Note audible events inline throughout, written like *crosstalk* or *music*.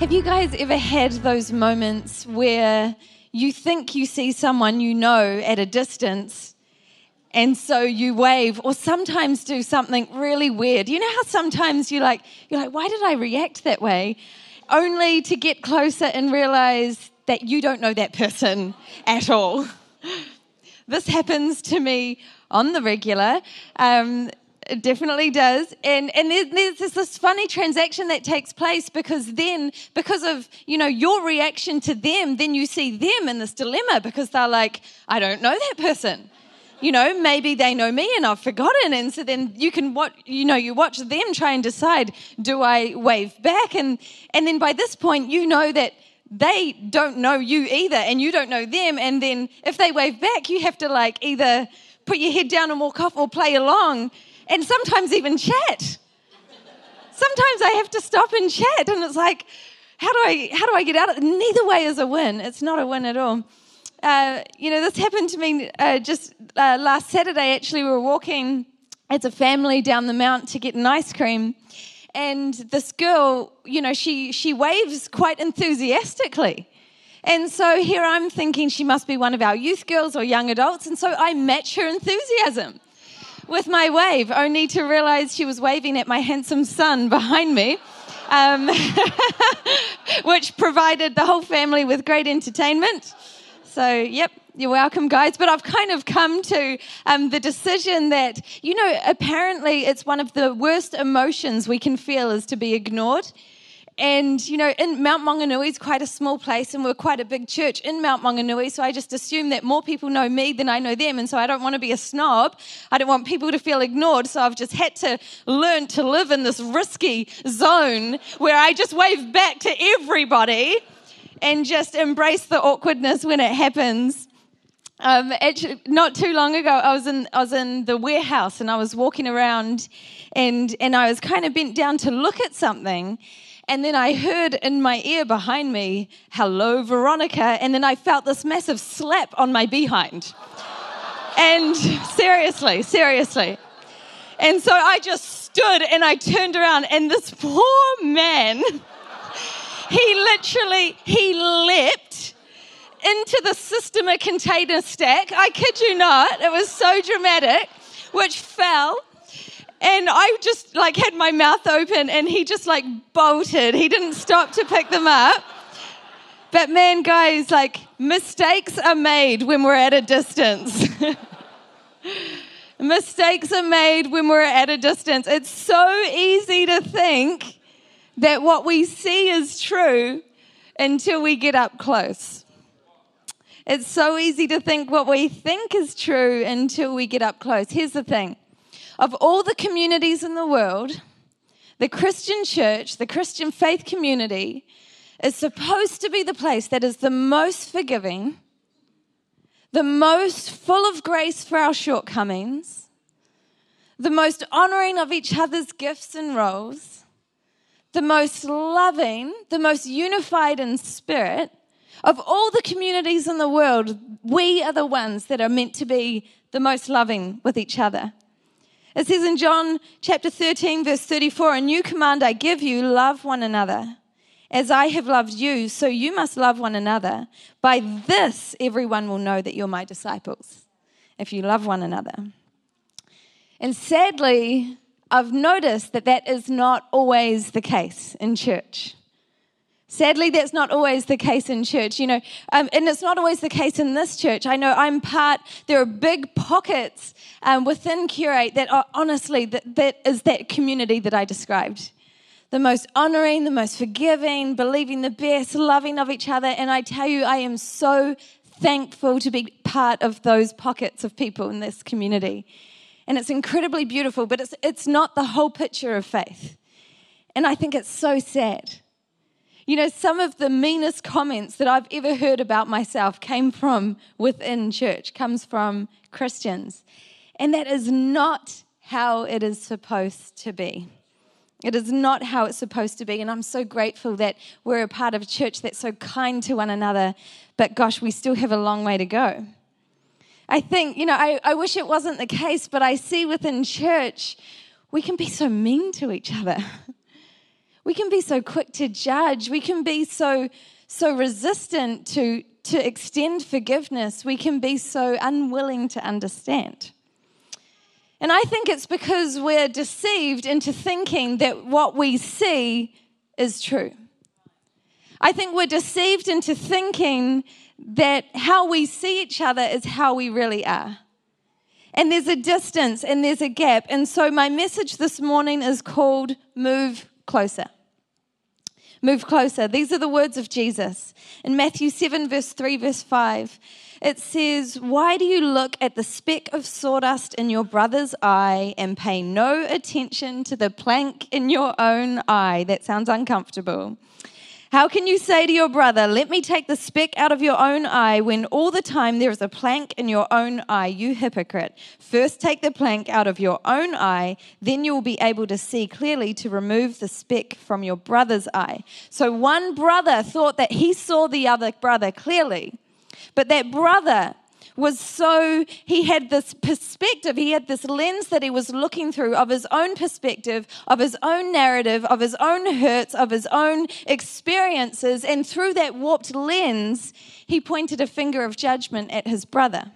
Have you guys ever had those moments where you think you see someone you know at a distance and so you wave or sometimes do something really weird? You know how sometimes you like you're like why did I react that way? Only to get closer and realize that you don't know that person at all. *laughs* This happens to me on the regular. Um, it definitely does. And, and there's, this funny transaction that takes place because then, because of, you know, your reaction to them, then you see them in this dilemma because they're like, I don't know that person. You know, maybe they know me and I've forgotten. And so then you can watch, you know, you watch them try and decide, do I wave back? And, and then by this point, you know that they don't know you either and you don't know them. And then if they wave back, you have to like either put your head down and walk off or play along and sometimes even chat. Sometimes I have to stop and chat, and it's like, how do I how do I get out of it? Neither way is a win. It's not a win at all. Uh, you know, this happened to me uh, just uh, last Saturday. Actually, we were walking as a family down the mount to get an ice cream, and this girl, you know, she she waves quite enthusiastically. And so here I'm thinking she must be one of our youth girls or young adults, and so I match her enthusiasm with my wave, only to realize she was waving at my handsome son behind me. Um, *laughs* which provided the whole family with great entertainment. So, yep, you're welcome, guys. But I've kind of come to um, the decision that, you know, apparently it's one of the worst emotions we can feel is to be ignored. And, you know, in Mount Maunganui is quite a small place and we're quite a big church in Mount Maunganui. So I just assume that more people know me than I know them. And so I don't want to be a snob. I don't want people to feel ignored. So I've just had to learn to live in this risky zone where I just wave back to everybody and just embrace the awkwardness when it happens. Um, actually, not too long ago, I was in I was in the warehouse and I was walking around, and and I was kind of bent down to look at something, and then I heard in my ear behind me, hello, Veronica. And then I felt this massive slap on my behind. and seriously, seriously. And so I just stood and I turned around, and this poor man, he literally, he leapt into the Sistema container stack. I kid you not, it was so dramatic, which fell and I just like had my mouth open and he just like bolted. He didn't stop to pick them up. But man, guys, like mistakes are made when we're at a distance. *laughs* mistakes are made when we're at a distance. It's so easy to think that what we see is true until we get up close. It's so easy to think what we think is true until we get up close. Here's the thing of all the communities in the world, the Christian church, the Christian faith community, is supposed to be the place that is the most forgiving, the most full of grace for our shortcomings, the most honoring of each other's gifts and roles, the most loving, the most unified in spirit. Of all the communities in the world, we are the ones that are meant to be the most loving with each other. It says in John chapter 13, verse 34, A new command I give you love one another. As I have loved you, so you must love one another. By this, everyone will know that you're my disciples, if you love one another. And sadly, I've noticed that that is not always the case in church. Sadly, that's not always the case in church, you know, um, and it's not always the case in this church. I know I'm part, there are big pockets um, within Curate that are honestly, that, that is that community that I described. The most honoring, the most forgiving, believing the best, loving of each other. And I tell you, I am so thankful to be part of those pockets of people in this community. And it's incredibly beautiful, but it's, it's not the whole picture of faith. And I think it's so sad you know, some of the meanest comments that I've ever heard about myself came from within church, comes from Christians. And that is not how it is supposed to be. It is not how it's supposed to be. And I'm so grateful that we're a part of a church that's so kind to one another. But gosh, we still have a long way to go. I think, you know, I, I wish it wasn't the case, but I see within church, we can be so mean to each other. *laughs* We can be so quick to judge. We can be so so resistant to to extend forgiveness. We can be so unwilling to understand. And I think it's because we're deceived into thinking that what we see is true. I think we're deceived into thinking that how we see each other is how we really are. And there's a distance and there's a gap. And so my message this morning is called Move Closer. Move closer. These are the words of Jesus. In Matthew 7, verse 3, verse 5, it says, Why do you look at the speck of sawdust in your brother's eye and pay no attention to the plank in your own eye? That sounds uncomfortable. How can you say to your brother, Let me take the speck out of your own eye, when all the time there is a plank in your own eye, you hypocrite? First take the plank out of your own eye, then you will be able to see clearly to remove the speck from your brother's eye. So one brother thought that he saw the other brother clearly, but that brother was so, he had this perspective, he had this lens that he was looking through of his own perspective, of his own narrative, of his own hurts, of his own experiences. And through that warped lens, he pointed a finger of judgment at his brother.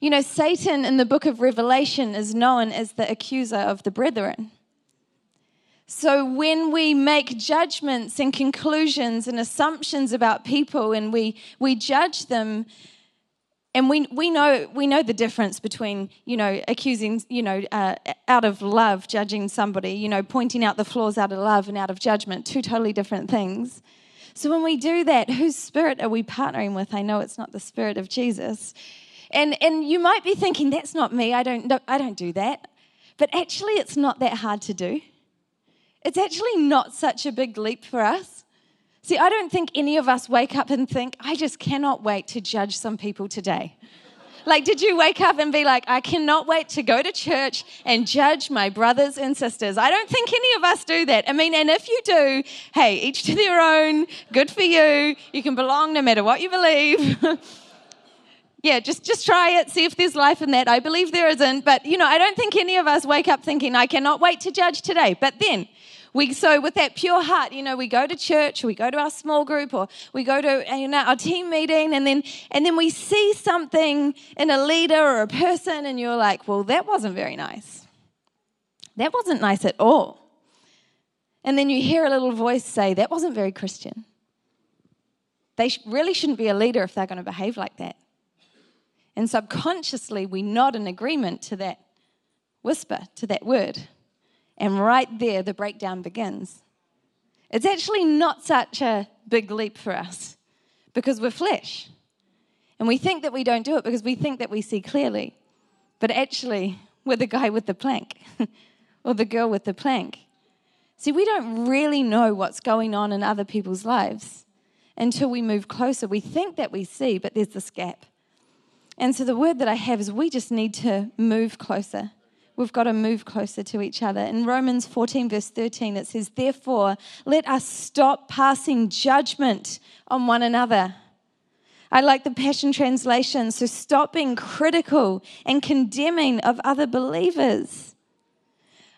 You know, Satan in the book of Revelation is known as the accuser of the brethren. So when we make judgments and conclusions and assumptions about people and we, we judge them, and we, we know we know the difference between you know accusing you know uh, out of love judging somebody you know pointing out the flaws out of love and out of judgment two totally different things. So when we do that whose spirit are we partnering with? I know it's not the spirit of jesus. And and you might be thinking that's not me. I don't i don't do that. But actually it's not that hard to do. It's actually not such a big leap for us See, I don't think any of us wake up and think, I just cannot wait to judge some people today. Like, did you wake up and be like, I cannot wait to go to church and judge my brothers and sisters? I don't think any of us do that. I mean, and if you do, hey, each to their own, good for you. You can belong no matter what you believe. *laughs* yeah, just, just try it, see if there's life in that. I believe there isn't, but you know, I don't think any of us wake up thinking, I cannot wait to judge today. But then, we, so with that pure heart, you know, we go to church, or we go to our small group, or we go to you know, our team meeting, and then and then we see something in a leader or a person, and you're like, well, that wasn't very nice. That wasn't nice at all. And then you hear a little voice say, that wasn't very Christian. They really shouldn't be a leader if they're going to behave like that. And subconsciously, we nod in agreement to that whisper, to that word. And right there, the breakdown begins. It's actually not such a big leap for us because we're flesh. And we think that we don't do it because we think that we see clearly. But actually, we're the guy with the plank *laughs* or the girl with the plank. See, we don't really know what's going on in other people's lives until we move closer. We think that we see, but there's this gap. And so the word that I have is we just need to move closer. We've got to move closer to each other. In Romans 14, verse 13, it says, Therefore, let us stop passing judgment on one another. I like the Passion Translation. So stop being critical and condemning of other believers.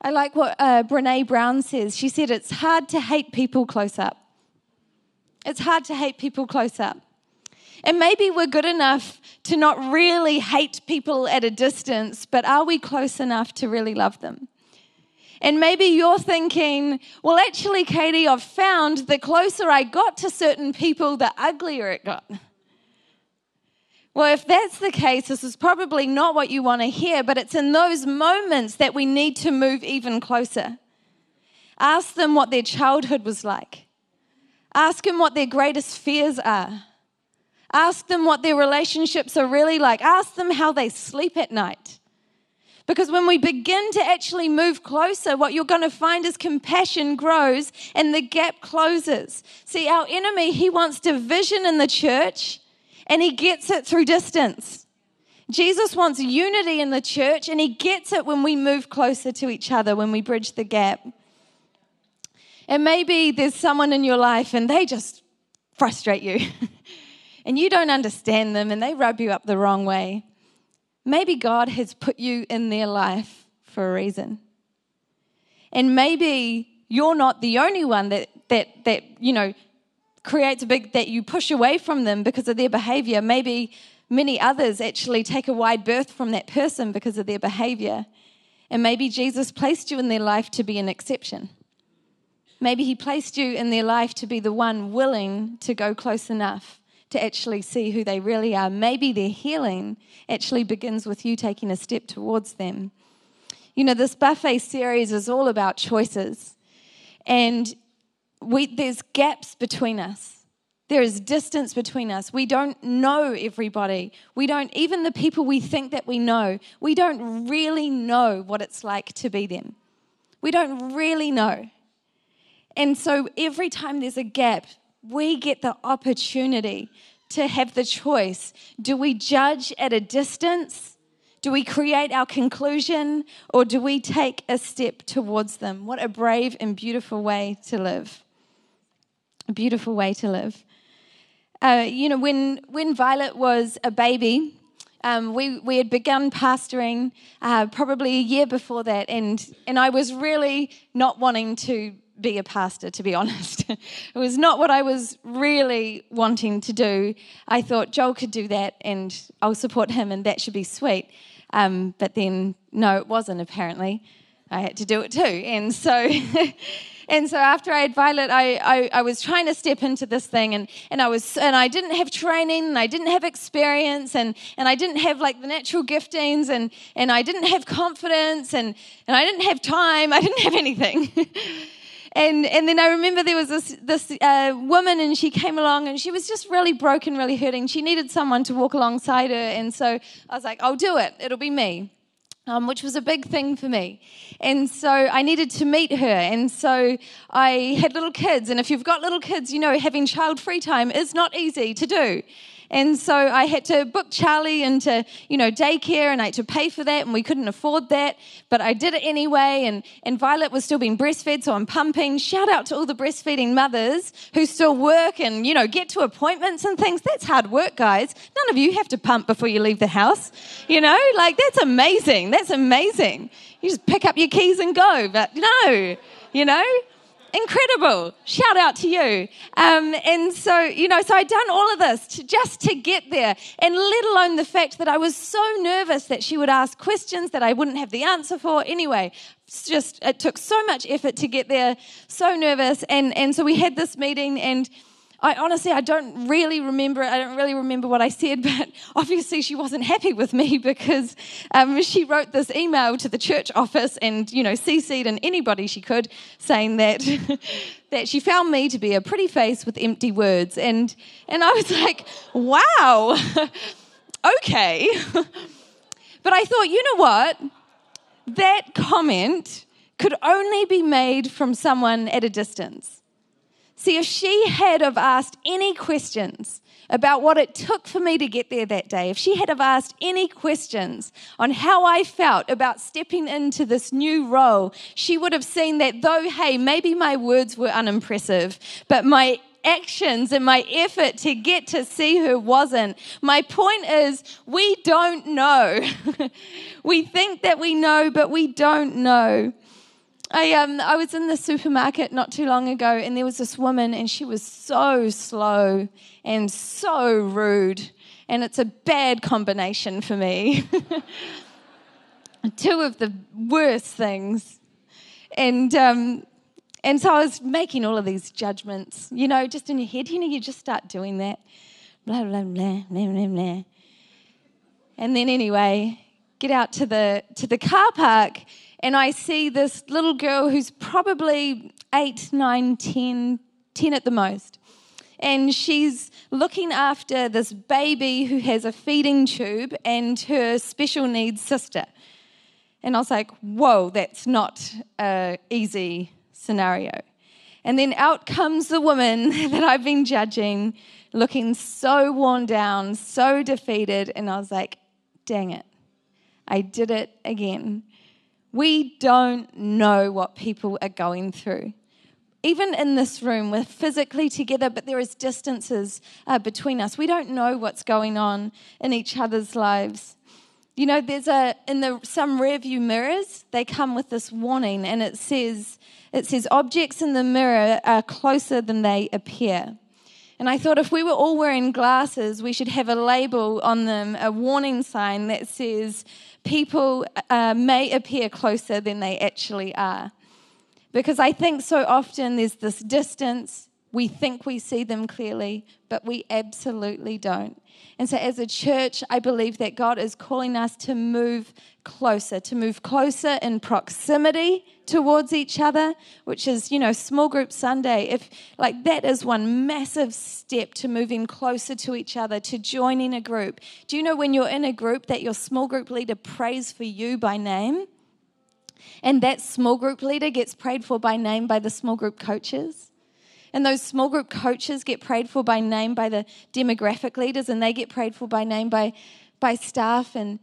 I like what uh, Brene Brown says. She said, It's hard to hate people close up. It's hard to hate people close up. And maybe we're good enough to not really hate people at a distance, but are we close enough to really love them? And maybe you're thinking, well, actually, Katie, I've found the closer I got to certain people, the uglier it got. Well, if that's the case, this is probably not what you want to hear, but it's in those moments that we need to move even closer. Ask them what their childhood was like, ask them what their greatest fears are. Ask them what their relationships are really like. Ask them how they sleep at night. Because when we begin to actually move closer, what you're going to find is compassion grows and the gap closes. See, our enemy, he wants division in the church and he gets it through distance. Jesus wants unity in the church and he gets it when we move closer to each other, when we bridge the gap. And maybe there's someone in your life and they just frustrate you. *laughs* and you don't understand them and they rub you up the wrong way, maybe God has put you in their life for a reason. And maybe you're not the only one that, that, that you know, creates a big, that you push away from them because of their behavior. Maybe many others actually take a wide berth from that person because of their behavior. And maybe Jesus placed you in their life to be an exception. Maybe he placed you in their life to be the one willing to go close enough to actually see who they really are. Maybe their healing actually begins with you taking a step towards them. You know, this buffet series is all about choices. And we, there's gaps between us. There is distance between us. We don't know everybody. We don't, even the people we think that we know, we don't really know what it's like to be them. We don't really know. And so every time there's a gap, we get the opportunity to have the choice. Do we judge at a distance? Do we create our conclusion? Or do we take a step towards them? What a brave and beautiful way to live. A beautiful way to live. Uh, you know, when, when Violet was a baby, um, we, we had begun pastoring uh, probably a year before that, and, and I was really not wanting to be a pastor, to be *laughs* honest. it was not what I was really wanting to do. I thought Joel could do that, and I'll support him, and that should be sweet. Um, but then, no, it wasn't, apparently. I had to do it too. And so. *laughs* And so after I had Violet, I, I, I, was trying to step into this thing and, and I was and I didn't have training and I didn't have experience and, and I didn't have like the natural giftings and, and I didn't have confidence and, and I didn't have time. I didn't have anything. *laughs* and and then I remember there was this this uh, woman and she came along and she was just really broken, really hurting. She needed someone to walk alongside her, and so I was like, "I'll do it. It'll be me." Um, which was a big thing for me. And so I needed to meet her. And so I had little kids. And if you've got little kids, you know having child free time is not easy to do. And so I had to book Charlie into, you know, daycare and I had to pay for that and we couldn't afford that. But I did it anyway. And, and Violet was still being breastfed, so I'm pumping. Shout out to all the breastfeeding mothers who still work and, you know, get to appointments and things. That's hard work, guys. None of you have to pump before you leave the house. You know, like that's amazing. Amazing. You just pick up your keys and go. But no, you know, incredible. Shout out to you. Um, and so, you know, so I'd done all of this to, just to get there, and let alone the fact that I was so nervous that she would ask questions that I wouldn't have the answer for. Anyway, just it took so much effort to get there, so nervous. And, and so we had this meeting, and I honestly, I don't really remember I don't really remember what I said, *laughs* but obviously she wasn't happy with me because um, she wrote this email to the church office and, you know, CC'd and anybody she could saying that, *laughs* that she found me to be a pretty face with empty words. And, and I was *laughs* like, wow, okay. but I thought, you know what? That comment could only be made from someone at a distance. See, if she had have asked any questions about what it took for me to get there that day, if she had have asked any questions on how I felt about stepping into this new role, she would have seen that though, hey, maybe my words were unimpressive, but my actions and my effort to get to see her wasn't. My point is, we don't know. *laughs* we think that we know, but we don't know. I, um, I was in the supermarket not too long ago, and there was this woman, and she was so slow and so rude. And it's a bad combination for me. *laughs* Two of the worst things. And, um, and so I was making all of these judgments, you know, just in your head. You know, you just start doing that. Blah, blah, blah, blah, blah, blah. And then, anyway, get out to the, to the car park and I see this little girl who's probably eight, nine, ten, ten at the most. And she's looking after this baby who has a feeding tube and her special needs sister. And I was like, whoa, that's not an easy scenario. And then out comes the woman *laughs* that I've been judging, looking so worn down, so defeated. And I was like, dang it, I did it again. We don't know what people are going through. Even in this room, we're physically together, but there is distances uh, between us. We don't know what's going on in each other's lives. You know, there's a in the some rearview mirrors, they come with this warning and it says it says objects in the mirror are closer than they appear. And I thought if we were all wearing glasses, we should have a label on them, a warning sign that says people uh, may appear closer than they actually are. Because I think so often there's this distance, we think we see them clearly, but we absolutely don't. And so, as a church, I believe that God is calling us to move closer, to move closer in proximity towards each other, which is, you know, small group Sunday. If, like, that is one massive step to moving closer to each other, to joining a group. Do you know when you're in a group that your small group leader prays for you by name? And that small group leader gets prayed for by name by the small group coaches? And those small group coaches get prayed for by name by the demographic leaders, and they get prayed for by name by, by staff. And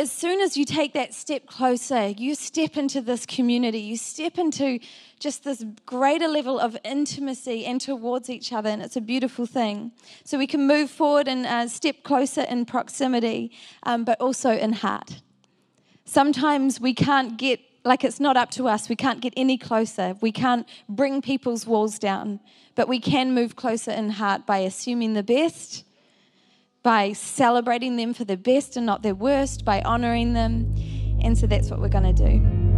as soon as you take that step closer, you step into this community, you step into just this greater level of intimacy and towards each other, and it's a beautiful thing. So we can move forward and uh, step closer in proximity, um, but also in heart. Sometimes we can't get like it's not up to us. We can't get any closer. We can't bring people's walls down. But we can move closer in heart by assuming the best, by celebrating them for their best and not their worst, by honoring them. And so that's what we're going to do.